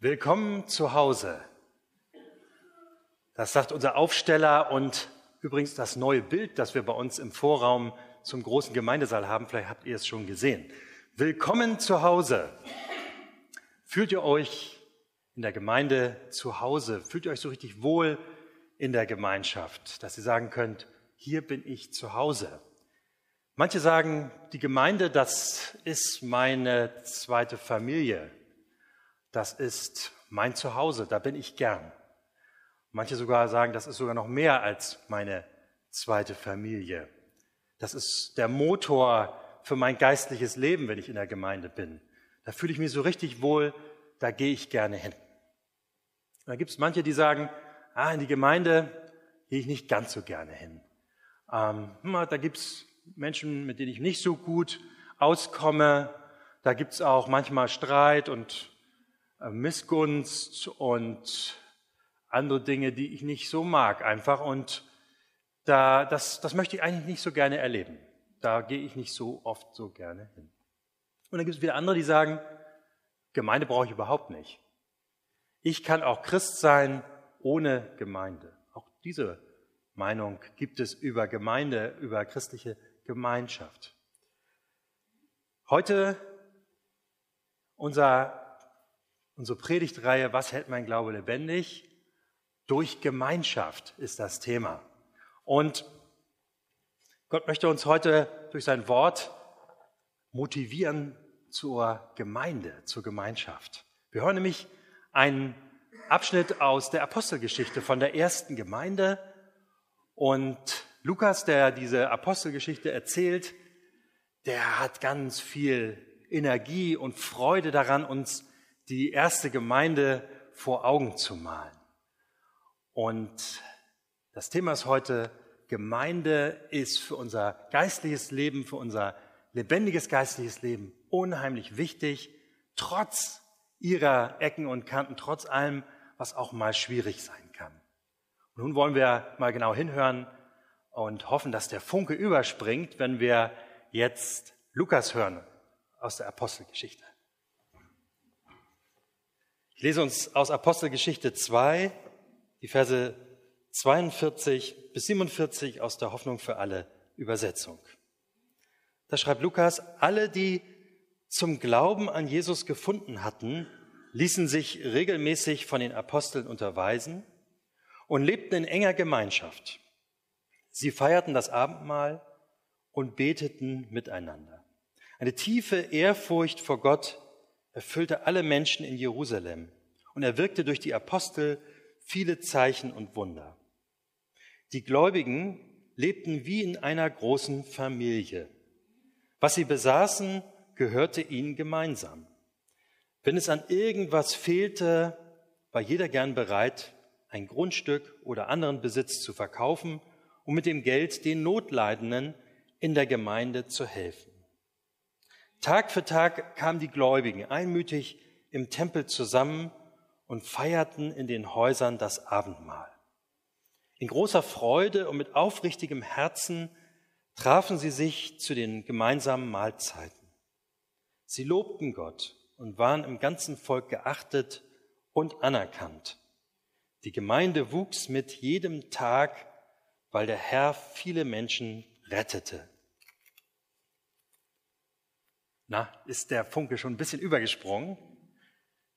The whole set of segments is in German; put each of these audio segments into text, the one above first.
Willkommen zu Hause. Das sagt unser Aufsteller und übrigens das neue Bild, das wir bei uns im Vorraum zum großen Gemeindesaal haben. Vielleicht habt ihr es schon gesehen. Willkommen zu Hause. Fühlt ihr euch in der Gemeinde zu Hause? Fühlt ihr euch so richtig wohl in der Gemeinschaft, dass ihr sagen könnt, hier bin ich zu Hause? Manche sagen, die Gemeinde, das ist meine zweite Familie. Das ist mein Zuhause, da bin ich gern. Manche sogar sagen, das ist sogar noch mehr als meine zweite Familie. Das ist der Motor für mein geistliches Leben, wenn ich in der Gemeinde bin. Da fühle ich mich so richtig wohl, da gehe ich gerne hin. da gibt es manche, die sagen, ah, in die Gemeinde gehe ich nicht ganz so gerne hin. Ähm, da gibt es Menschen, mit denen ich nicht so gut auskomme. Da gibt es auch manchmal Streit und Missgunst und andere Dinge, die ich nicht so mag einfach. Und da, das, das möchte ich eigentlich nicht so gerne erleben. Da gehe ich nicht so oft so gerne hin. Und dann gibt es wieder andere, die sagen, Gemeinde brauche ich überhaupt nicht. Ich kann auch Christ sein ohne Gemeinde. Auch diese Meinung gibt es über Gemeinde, über christliche Gemeinschaft. Heute unser Unsere Predigtreihe Was hält mein Glaube lebendig? Durch Gemeinschaft ist das Thema. Und Gott möchte uns heute durch sein Wort motivieren zur Gemeinde, zur Gemeinschaft. Wir hören nämlich einen Abschnitt aus der Apostelgeschichte von der ersten Gemeinde. Und Lukas, der diese Apostelgeschichte erzählt, der hat ganz viel Energie und Freude daran, uns die erste Gemeinde vor Augen zu malen. Und das Thema ist heute, Gemeinde ist für unser geistliches Leben, für unser lebendiges geistliches Leben unheimlich wichtig, trotz ihrer Ecken und Kanten, trotz allem, was auch mal schwierig sein kann. Und nun wollen wir mal genau hinhören und hoffen, dass der Funke überspringt, wenn wir jetzt Lukas hören aus der Apostelgeschichte. Ich lese uns aus Apostelgeschichte 2, die Verse 42 bis 47 aus der Hoffnung für alle Übersetzung. Da schreibt Lukas, alle, die zum Glauben an Jesus gefunden hatten, ließen sich regelmäßig von den Aposteln unterweisen und lebten in enger Gemeinschaft. Sie feierten das Abendmahl und beteten miteinander. Eine tiefe Ehrfurcht vor Gott erfüllte alle Menschen in Jerusalem und er wirkte durch die Apostel viele Zeichen und Wunder. Die Gläubigen lebten wie in einer großen Familie. Was sie besaßen, gehörte ihnen gemeinsam. Wenn es an irgendwas fehlte, war jeder gern bereit, ein Grundstück oder anderen Besitz zu verkaufen, um mit dem Geld den Notleidenden in der Gemeinde zu helfen. Tag für Tag kamen die Gläubigen einmütig im Tempel zusammen und feierten in den Häusern das Abendmahl. In großer Freude und mit aufrichtigem Herzen trafen sie sich zu den gemeinsamen Mahlzeiten. Sie lobten Gott und waren im ganzen Volk geachtet und anerkannt. Die Gemeinde wuchs mit jedem Tag, weil der Herr viele Menschen rettete. Na, ist der Funke schon ein bisschen übergesprungen?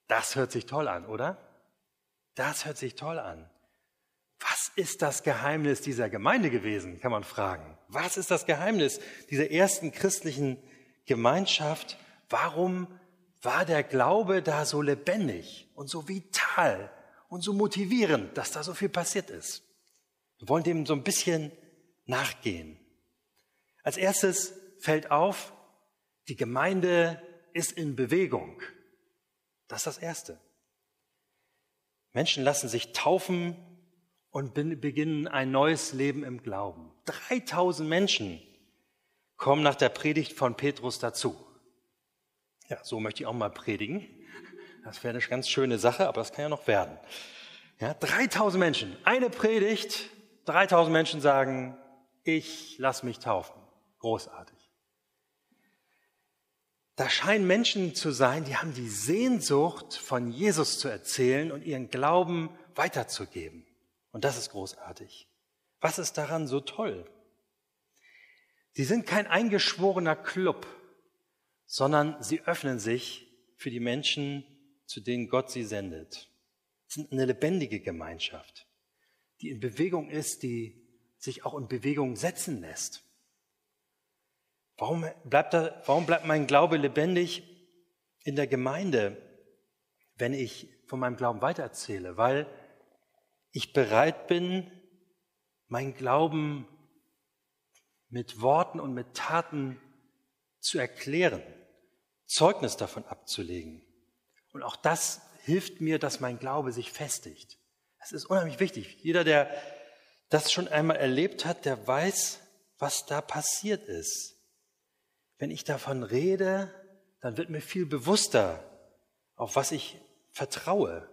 Das hört sich toll an, oder? Das hört sich toll an. Was ist das Geheimnis dieser Gemeinde gewesen, kann man fragen. Was ist das Geheimnis dieser ersten christlichen Gemeinschaft? Warum war der Glaube da so lebendig und so vital und so motivierend, dass da so viel passiert ist? Wir wollen dem so ein bisschen nachgehen. Als erstes fällt auf, die Gemeinde ist in Bewegung. Das ist das Erste. Menschen lassen sich taufen und beginnen ein neues Leben im Glauben. 3000 Menschen kommen nach der Predigt von Petrus dazu. Ja, so möchte ich auch mal predigen. Das wäre eine ganz schöne Sache, aber das kann ja noch werden. Ja, 3000 Menschen, eine Predigt, 3000 Menschen sagen, ich lass mich taufen. Großartig. Da scheinen Menschen zu sein, die haben die Sehnsucht, von Jesus zu erzählen und ihren Glauben weiterzugeben. Und das ist großartig. Was ist daran so toll? Sie sind kein eingeschworener Club, sondern sie öffnen sich für die Menschen, zu denen Gott sie sendet. Sie sind eine lebendige Gemeinschaft, die in Bewegung ist, die sich auch in Bewegung setzen lässt. Warum bleibt, da, warum bleibt mein Glaube lebendig in der Gemeinde, wenn ich von meinem Glauben weitererzähle? Weil ich bereit bin, meinen Glauben mit Worten und mit Taten zu erklären, Zeugnis davon abzulegen. Und auch das hilft mir, dass mein Glaube sich festigt. Das ist unheimlich wichtig. Jeder, der das schon einmal erlebt hat, der weiß, was da passiert ist. Wenn ich davon rede, dann wird mir viel bewusster, auf was ich vertraue,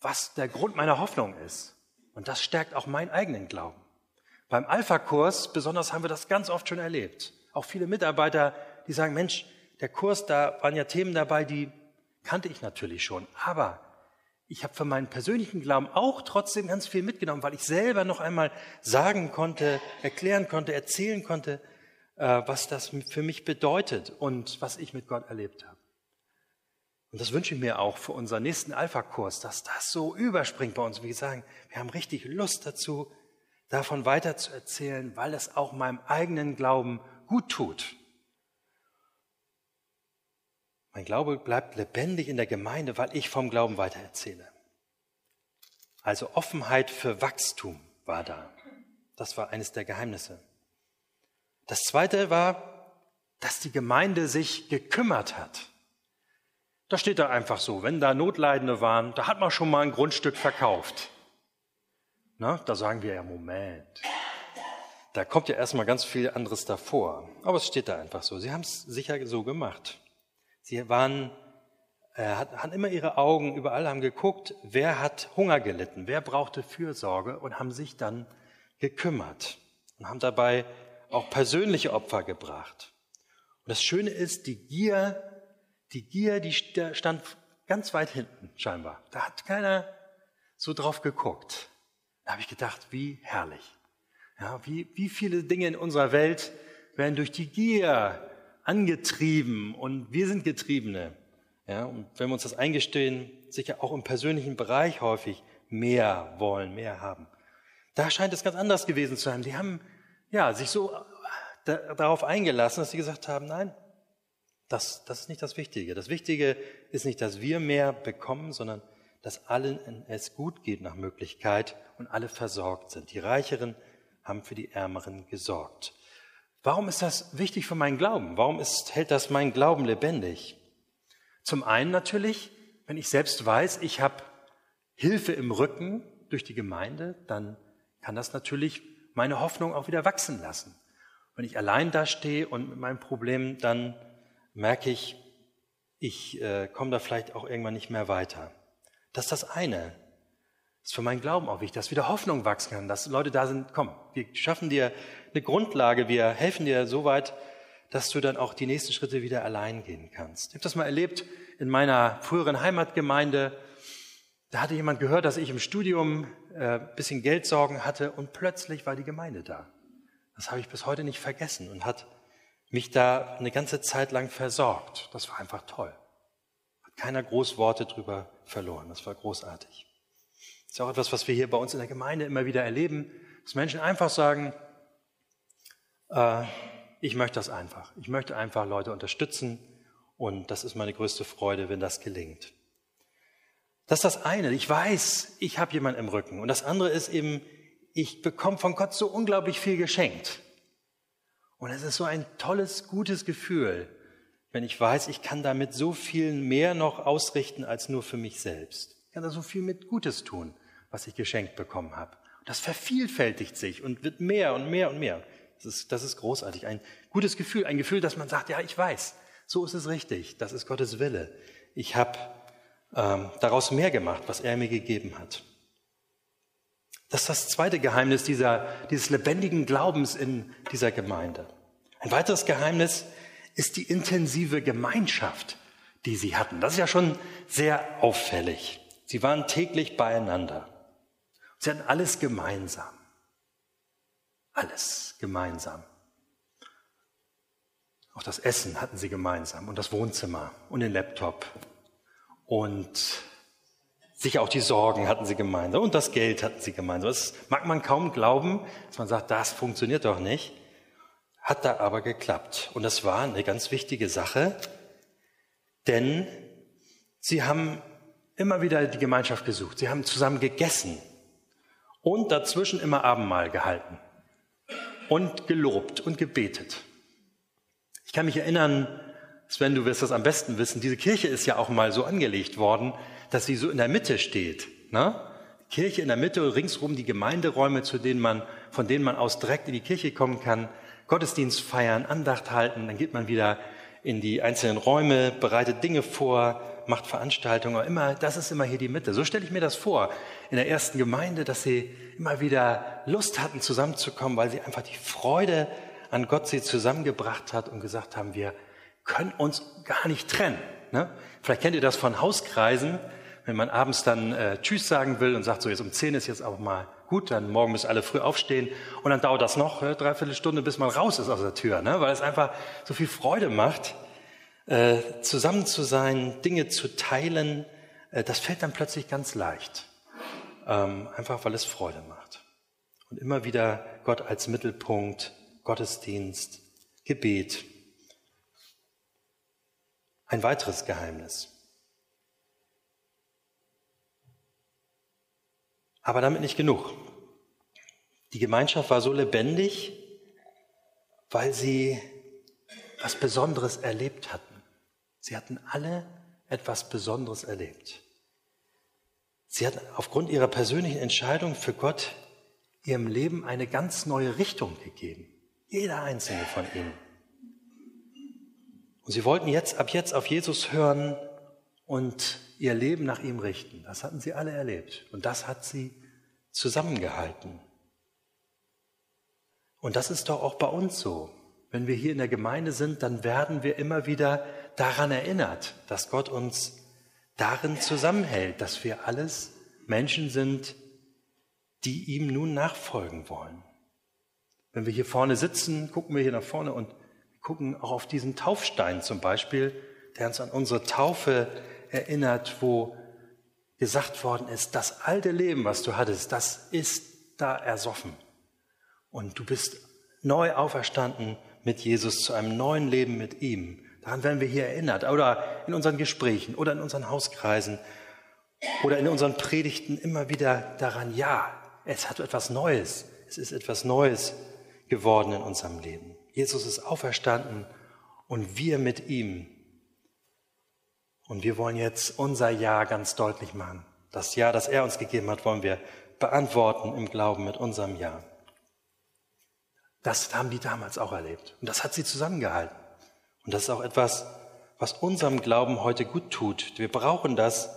was der Grund meiner Hoffnung ist. Und das stärkt auch meinen eigenen Glauben. Beim Alpha-Kurs besonders haben wir das ganz oft schon erlebt. Auch viele Mitarbeiter, die sagen, Mensch, der Kurs, da waren ja Themen dabei, die kannte ich natürlich schon. Aber ich habe für meinen persönlichen Glauben auch trotzdem ganz viel mitgenommen, weil ich selber noch einmal sagen konnte, erklären konnte, erzählen konnte, was das für mich bedeutet und was ich mit Gott erlebt habe. Und das wünsche ich mir auch für unseren nächsten Alpha-Kurs, dass das so überspringt bei uns. Wie gesagt, wir haben richtig Lust dazu, davon weiter zu erzählen, weil es auch meinem eigenen Glauben gut tut. Mein Glaube bleibt lebendig in der Gemeinde, weil ich vom Glauben weiter erzähle. Also Offenheit für Wachstum war da. Das war eines der Geheimnisse. Das zweite war, dass die Gemeinde sich gekümmert hat. Da steht da einfach so, wenn da Notleidende waren, da hat man schon mal ein Grundstück verkauft. Na, da sagen wir ja, Moment. Da kommt ja erstmal ganz viel anderes davor. Aber es steht da einfach so. Sie haben es sicher so gemacht. Sie waren, äh, hatten immer ihre Augen überall, haben geguckt, wer hat Hunger gelitten, wer brauchte Fürsorge und haben sich dann gekümmert und haben dabei auch persönliche Opfer gebracht. Und das Schöne ist, die Gier, die Gier, die stand ganz weit hinten scheinbar. Da hat keiner so drauf geguckt. Da habe ich gedacht, wie herrlich. Ja, wie, wie viele Dinge in unserer Welt werden durch die Gier angetrieben und wir sind Getriebene. Ja, und wenn wir uns das eingestehen, sicher auch im persönlichen Bereich häufig mehr wollen, mehr haben. Da scheint es ganz anders gewesen zu sein. Die haben ja, sich so äh, darauf eingelassen, dass sie gesagt haben, nein, das, das ist nicht das Wichtige. Das Wichtige ist nicht, dass wir mehr bekommen, sondern dass allen es gut geht nach Möglichkeit und alle versorgt sind. Die Reicheren haben für die Ärmeren gesorgt. Warum ist das wichtig für meinen Glauben? Warum ist, hält das meinen Glauben lebendig? Zum einen natürlich, wenn ich selbst weiß, ich habe Hilfe im Rücken durch die Gemeinde, dann kann das natürlich meine Hoffnung auch wieder wachsen lassen. Wenn ich allein da stehe und mit meinem Problem, dann merke ich, ich äh, komme da vielleicht auch irgendwann nicht mehr weiter. Das ist das eine. Das ist für meinen Glauben auch wichtig, dass wieder Hoffnung wachsen kann, dass Leute da sind, komm, wir schaffen dir eine Grundlage, wir helfen dir so weit, dass du dann auch die nächsten Schritte wieder allein gehen kannst. Ich habe das mal erlebt in meiner früheren Heimatgemeinde. Da hatte jemand gehört, dass ich im Studium äh, bisschen Geldsorgen hatte und plötzlich war die Gemeinde da. Das habe ich bis heute nicht vergessen und hat mich da eine ganze Zeit lang versorgt. Das war einfach toll. Hat keiner groß Worte drüber verloren. Das war großartig. Das ist auch etwas, was wir hier bei uns in der Gemeinde immer wieder erleben, dass Menschen einfach sagen, äh, ich möchte das einfach. Ich möchte einfach Leute unterstützen und das ist meine größte Freude, wenn das gelingt. Das ist das eine. Ich weiß, ich habe jemanden im Rücken. Und das andere ist eben, ich bekomme von Gott so unglaublich viel geschenkt. Und es ist so ein tolles, gutes Gefühl, wenn ich weiß, ich kann damit so viel mehr noch ausrichten als nur für mich selbst. Ich kann da so viel mit Gutes tun, was ich geschenkt bekommen habe. Das vervielfältigt sich und wird mehr und mehr und mehr. Das ist, das ist großartig. Ein gutes Gefühl, ein Gefühl, dass man sagt, ja, ich weiß, so ist es richtig, das ist Gottes Wille. Ich habe ähm, daraus mehr gemacht, was er mir gegeben hat. Das ist das zweite Geheimnis dieser, dieses lebendigen Glaubens in dieser Gemeinde. Ein weiteres Geheimnis ist die intensive Gemeinschaft, die sie hatten. Das ist ja schon sehr auffällig. Sie waren täglich beieinander. Sie hatten alles gemeinsam. Alles gemeinsam. Auch das Essen hatten sie gemeinsam und das Wohnzimmer und den Laptop. Und sicher auch die Sorgen hatten sie gemeinsam und das Geld hatten sie gemeinsam. Das mag man kaum glauben, dass man sagt, das funktioniert doch nicht. Hat da aber geklappt. Und das war eine ganz wichtige Sache, denn sie haben immer wieder die Gemeinschaft gesucht. Sie haben zusammen gegessen und dazwischen immer Abendmahl gehalten und gelobt und gebetet. Ich kann mich erinnern, Sven, du wirst das am besten wissen, diese Kirche ist ja auch mal so angelegt worden, dass sie so in der Mitte steht. Ne? Kirche in der Mitte, ringsrum die Gemeinderäume, zu denen man, von denen man aus direkt in die Kirche kommen kann, Gottesdienst feiern, Andacht halten, dann geht man wieder in die einzelnen Räume, bereitet Dinge vor, macht Veranstaltungen, aber immer, das ist immer hier die Mitte. So stelle ich mir das vor in der ersten Gemeinde, dass sie immer wieder Lust hatten, zusammenzukommen, weil sie einfach die Freude an Gott sie zusammengebracht hat und gesagt haben, wir können uns gar nicht trennen. Ne? Vielleicht kennt ihr das von Hauskreisen, wenn man abends dann äh, Tschüss sagen will und sagt, so jetzt um zehn ist jetzt auch mal gut, dann morgen müssen alle früh aufstehen und dann dauert das noch äh, dreiviertel Stunde, bis man raus ist aus der Tür, ne? weil es einfach so viel Freude macht, äh, zusammen zu sein, Dinge zu teilen. Äh, das fällt dann plötzlich ganz leicht, ähm, einfach weil es Freude macht. Und immer wieder Gott als Mittelpunkt, Gottesdienst, Gebet. Ein weiteres Geheimnis. Aber damit nicht genug. Die Gemeinschaft war so lebendig, weil sie was Besonderes erlebt hatten. Sie hatten alle etwas Besonderes erlebt. Sie hatten aufgrund ihrer persönlichen Entscheidung für Gott ihrem Leben eine ganz neue Richtung gegeben. Jeder einzelne von ihnen. Und sie wollten jetzt, ab jetzt auf Jesus hören und ihr Leben nach ihm richten. Das hatten sie alle erlebt. Und das hat sie zusammengehalten. Und das ist doch auch bei uns so. Wenn wir hier in der Gemeinde sind, dann werden wir immer wieder daran erinnert, dass Gott uns darin zusammenhält, dass wir alles Menschen sind, die ihm nun nachfolgen wollen. Wenn wir hier vorne sitzen, gucken wir hier nach vorne und gucken auch auf diesen Taufstein zum Beispiel, der uns an unsere Taufe erinnert, wo gesagt worden ist, das alte Leben, was du hattest, das ist da ersoffen. Und du bist neu auferstanden mit Jesus zu einem neuen Leben mit ihm. Daran werden wir hier erinnert. Oder in unseren Gesprächen oder in unseren Hauskreisen oder in unseren Predigten immer wieder daran, ja, es hat etwas Neues. Es ist etwas Neues geworden in unserem Leben. Jesus ist auferstanden und wir mit ihm und wir wollen jetzt unser Ja ganz deutlich machen. Das Ja, das er uns gegeben hat, wollen wir beantworten im Glauben mit unserem Ja. Das haben die damals auch erlebt. Und das hat sie zusammengehalten. Und das ist auch etwas, was unserem Glauben heute gut tut. Wir brauchen das,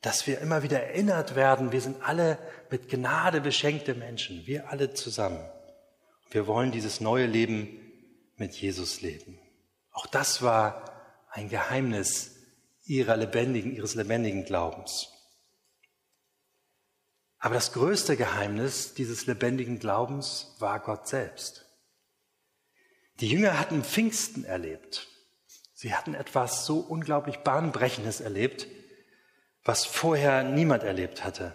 dass wir immer wieder erinnert werden, wir sind alle mit Gnade beschenkte Menschen, wir alle zusammen. Wir wollen dieses neue Leben mit Jesus leben. Auch das war ein Geheimnis ihrer lebendigen, ihres lebendigen Glaubens. Aber das größte Geheimnis dieses lebendigen Glaubens war Gott selbst. Die Jünger hatten Pfingsten erlebt. Sie hatten etwas so unglaublich Bahnbrechendes erlebt, was vorher niemand erlebt hatte.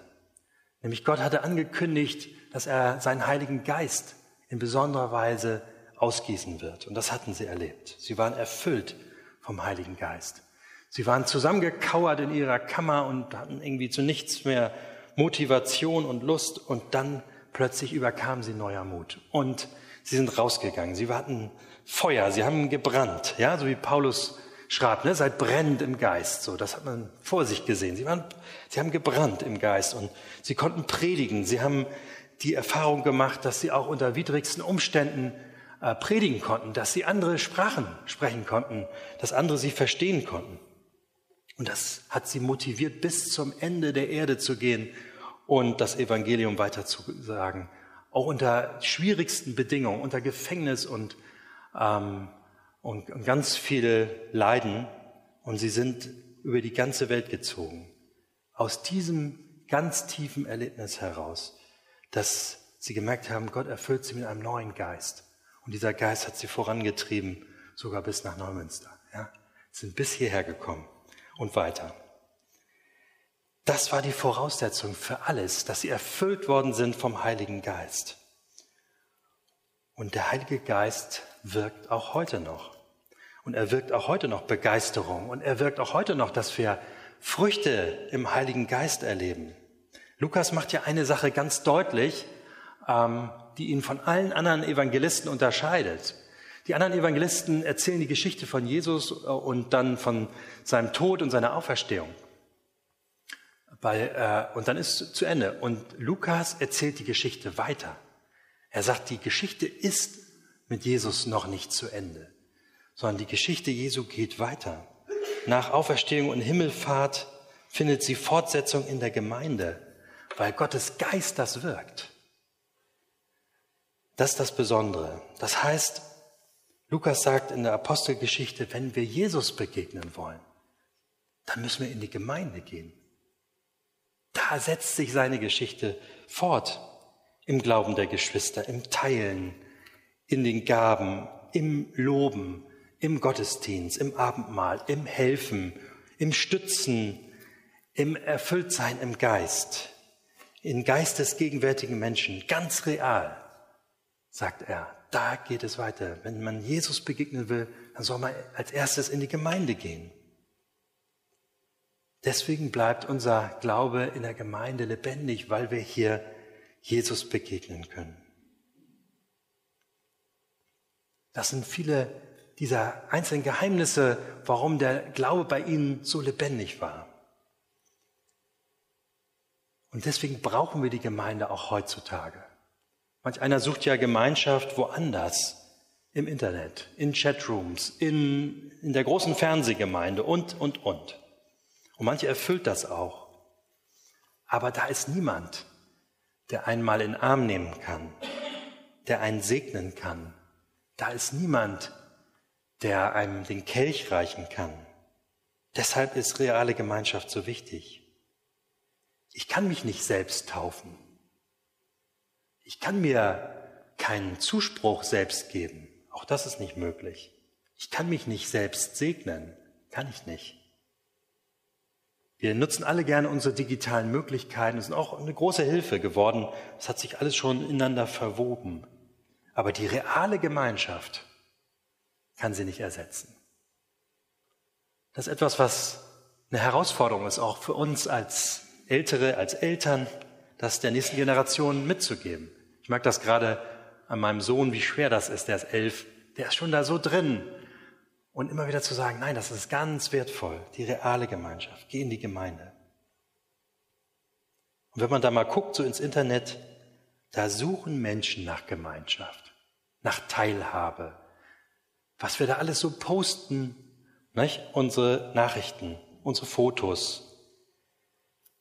Nämlich Gott hatte angekündigt, dass er seinen Heiligen Geist in besonderer Weise ausgießen wird. Und das hatten sie erlebt. Sie waren erfüllt vom Heiligen Geist. Sie waren zusammengekauert in ihrer Kammer und hatten irgendwie zu nichts mehr Motivation und Lust und dann plötzlich überkam sie neuer Mut und sie sind rausgegangen. Sie hatten Feuer, sie haben gebrannt, ja, so wie Paulus schreibt, ne, seid brennend im Geist, so, das hat man vor sich gesehen. Sie waren, sie haben gebrannt im Geist und sie konnten predigen. Sie haben die Erfahrung gemacht, dass sie auch unter widrigsten Umständen äh, predigen konnten, dass sie andere Sprachen sprechen konnten, dass andere sie verstehen konnten. Und das hat sie motiviert, bis zum Ende der Erde zu gehen und das Evangelium weiterzusagen. Auch unter schwierigsten Bedingungen, unter Gefängnis und, ähm, und, und ganz viele leiden und sie sind über die ganze Welt gezogen. Aus diesem ganz tiefen Erlebnis heraus, dass sie gemerkt haben, Gott erfüllt sie mit einem neuen Geist. Und dieser Geist hat sie vorangetrieben, sogar bis nach Neumünster. Ja? Sind bis hierher gekommen und weiter. Das war die Voraussetzung für alles, dass sie erfüllt worden sind vom Heiligen Geist. Und der Heilige Geist wirkt auch heute noch. Und er wirkt auch heute noch Begeisterung. Und er wirkt auch heute noch, dass wir Früchte im Heiligen Geist erleben. Lukas macht ja eine Sache ganz deutlich, ähm, die ihn von allen anderen Evangelisten unterscheidet. Die anderen Evangelisten erzählen die Geschichte von Jesus äh, und dann von seinem Tod und seiner Auferstehung. Weil, äh, und dann ist es zu Ende. Und Lukas erzählt die Geschichte weiter. Er sagt, die Geschichte ist mit Jesus noch nicht zu Ende, sondern die Geschichte Jesu geht weiter. Nach Auferstehung und Himmelfahrt findet sie Fortsetzung in der Gemeinde, weil Gottes Geist das wirkt. Das ist das Besondere. Das heißt, Lukas sagt in der Apostelgeschichte, wenn wir Jesus begegnen wollen, dann müssen wir in die Gemeinde gehen. Da setzt sich seine Geschichte fort im Glauben der Geschwister, im Teilen, in den Gaben, im Loben, im Gottesdienst, im Abendmahl, im Helfen, im Stützen, im Erfülltsein im Geist, in geistesgegenwärtigen Menschen, ganz real, sagt er. Da geht es weiter. Wenn man Jesus begegnen will, dann soll man als erstes in die Gemeinde gehen. Deswegen bleibt unser Glaube in der Gemeinde lebendig, weil wir hier Jesus begegnen können. Das sind viele dieser einzelnen Geheimnisse, warum der Glaube bei ihnen so lebendig war. Und deswegen brauchen wir die Gemeinde auch heutzutage. Manch einer sucht ja Gemeinschaft woanders, im Internet, in Chatrooms, in, in der großen Fernsehgemeinde und, und, und. Und manche erfüllt das auch. Aber da ist niemand, der einen mal in den Arm nehmen kann, der einen segnen kann. Da ist niemand, der einem den Kelch reichen kann. Deshalb ist reale Gemeinschaft so wichtig. Ich kann mich nicht selbst taufen. Ich kann mir keinen Zuspruch selbst geben. Auch das ist nicht möglich. Ich kann mich nicht selbst segnen. Kann ich nicht. Wir nutzen alle gerne unsere digitalen Möglichkeiten. Das ist auch eine große Hilfe geworden. Es hat sich alles schon ineinander verwoben. Aber die reale Gemeinschaft kann sie nicht ersetzen. Das ist etwas, was eine Herausforderung ist, auch für uns als Ältere, als Eltern, das der nächsten Generation mitzugeben. Ich merke das gerade an meinem Sohn, wie schwer das ist. Der ist elf. Der ist schon da so drin. Und immer wieder zu sagen, nein, das ist ganz wertvoll, die reale Gemeinschaft. Geh in die Gemeinde. Und wenn man da mal guckt, so ins Internet, da suchen Menschen nach Gemeinschaft, nach Teilhabe. Was wir da alles so posten, nicht? unsere Nachrichten, unsere Fotos.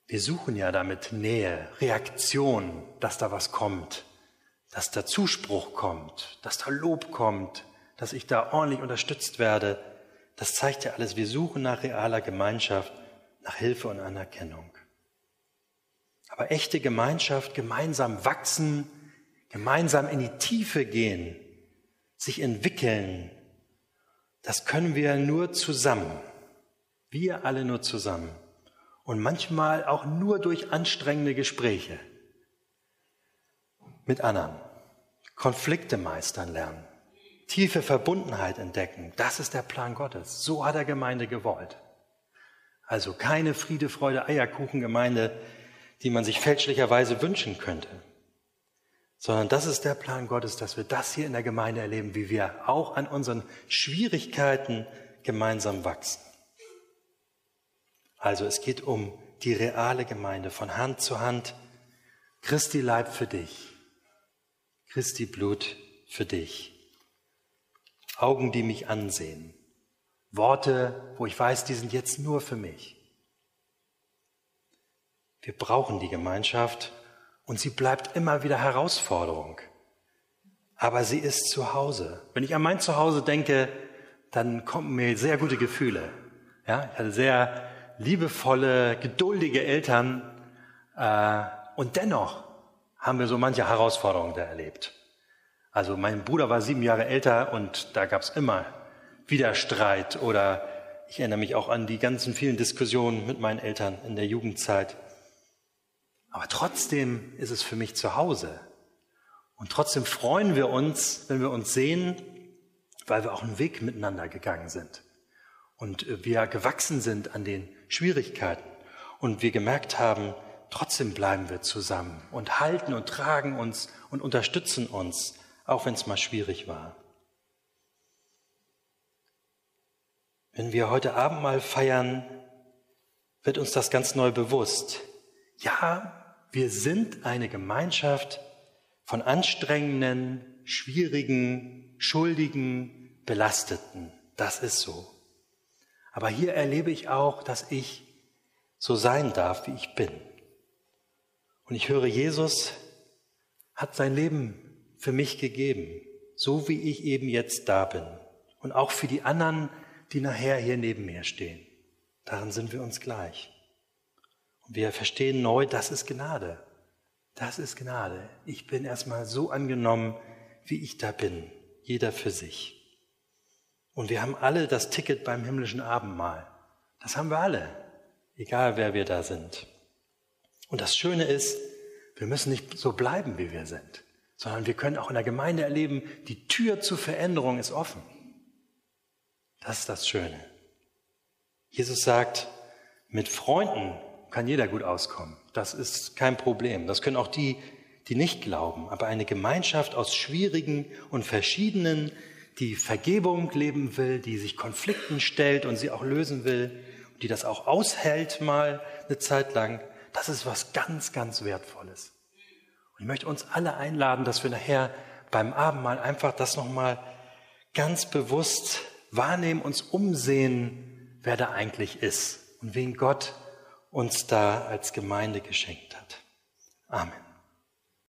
Wir suchen ja damit Nähe, Reaktion, dass da was kommt, dass da Zuspruch kommt, dass da Lob kommt, dass ich da ordentlich unterstützt werde, das zeigt ja alles, wir suchen nach realer Gemeinschaft, nach Hilfe und Anerkennung. Aber echte Gemeinschaft, gemeinsam wachsen, gemeinsam in die Tiefe gehen, sich entwickeln, das können wir nur zusammen. Wir alle nur zusammen. Und manchmal auch nur durch anstrengende Gespräche mit anderen. Konflikte meistern lernen tiefe Verbundenheit entdecken. Das ist der Plan Gottes. So hat er Gemeinde gewollt. Also keine Friede, Freude, Eierkuchen-Gemeinde, die man sich fälschlicherweise wünschen könnte, sondern das ist der Plan Gottes, dass wir das hier in der Gemeinde erleben, wie wir auch an unseren Schwierigkeiten gemeinsam wachsen. Also es geht um die reale Gemeinde von Hand zu Hand. Christi Leib für dich, Christi Blut für dich. Augen, die mich ansehen. Worte, wo ich weiß, die sind jetzt nur für mich. Wir brauchen die Gemeinschaft und sie bleibt immer wieder Herausforderung. Aber sie ist zu Hause. Wenn ich an mein Zuhause denke, dann kommen mir sehr gute Gefühle. Ja, ich hatte sehr liebevolle, geduldige Eltern äh, und dennoch haben wir so manche Herausforderungen da erlebt. Also mein Bruder war sieben Jahre älter und da gab es immer wieder Streit oder ich erinnere mich auch an die ganzen vielen Diskussionen mit meinen Eltern in der Jugendzeit. Aber trotzdem ist es für mich zu Hause. Und trotzdem freuen wir uns, wenn wir uns sehen, weil wir auch einen Weg miteinander gegangen sind. Und wir gewachsen sind an den Schwierigkeiten. Und wir gemerkt haben, trotzdem bleiben wir zusammen und halten und tragen uns und unterstützen uns, auch wenn es mal schwierig war. Wenn wir heute Abend mal feiern, wird uns das ganz neu bewusst. Ja, wir sind eine Gemeinschaft von anstrengenden, schwierigen, schuldigen, belasteten. Das ist so. Aber hier erlebe ich auch, dass ich so sein darf, wie ich bin. Und ich höre, Jesus hat sein Leben für mich gegeben, so wie ich eben jetzt da bin. Und auch für die anderen, die nachher hier neben mir stehen. Darin sind wir uns gleich. Und wir verstehen neu, das ist Gnade. Das ist Gnade. Ich bin erstmal so angenommen, wie ich da bin. Jeder für sich. Und wir haben alle das Ticket beim himmlischen Abendmahl. Das haben wir alle. Egal wer wir da sind. Und das Schöne ist, wir müssen nicht so bleiben, wie wir sind, sondern wir können auch in der Gemeinde erleben, die Tür zur Veränderung ist offen. Das ist das Schöne. Jesus sagt, mit Freunden kann jeder gut auskommen. Das ist kein Problem. Das können auch die, die nicht glauben. Aber eine Gemeinschaft aus schwierigen und verschiedenen, die Vergebung leben will, die sich Konflikten stellt und sie auch lösen will, die das auch aushält mal eine Zeit lang, das ist was ganz, ganz Wertvolles. Und ich möchte uns alle einladen, dass wir nachher beim Abendmahl einfach das nochmal ganz bewusst wahrnehmen, uns umsehen, wer da eigentlich ist und wen Gott uns da als Gemeinde geschenkt hat. Amen.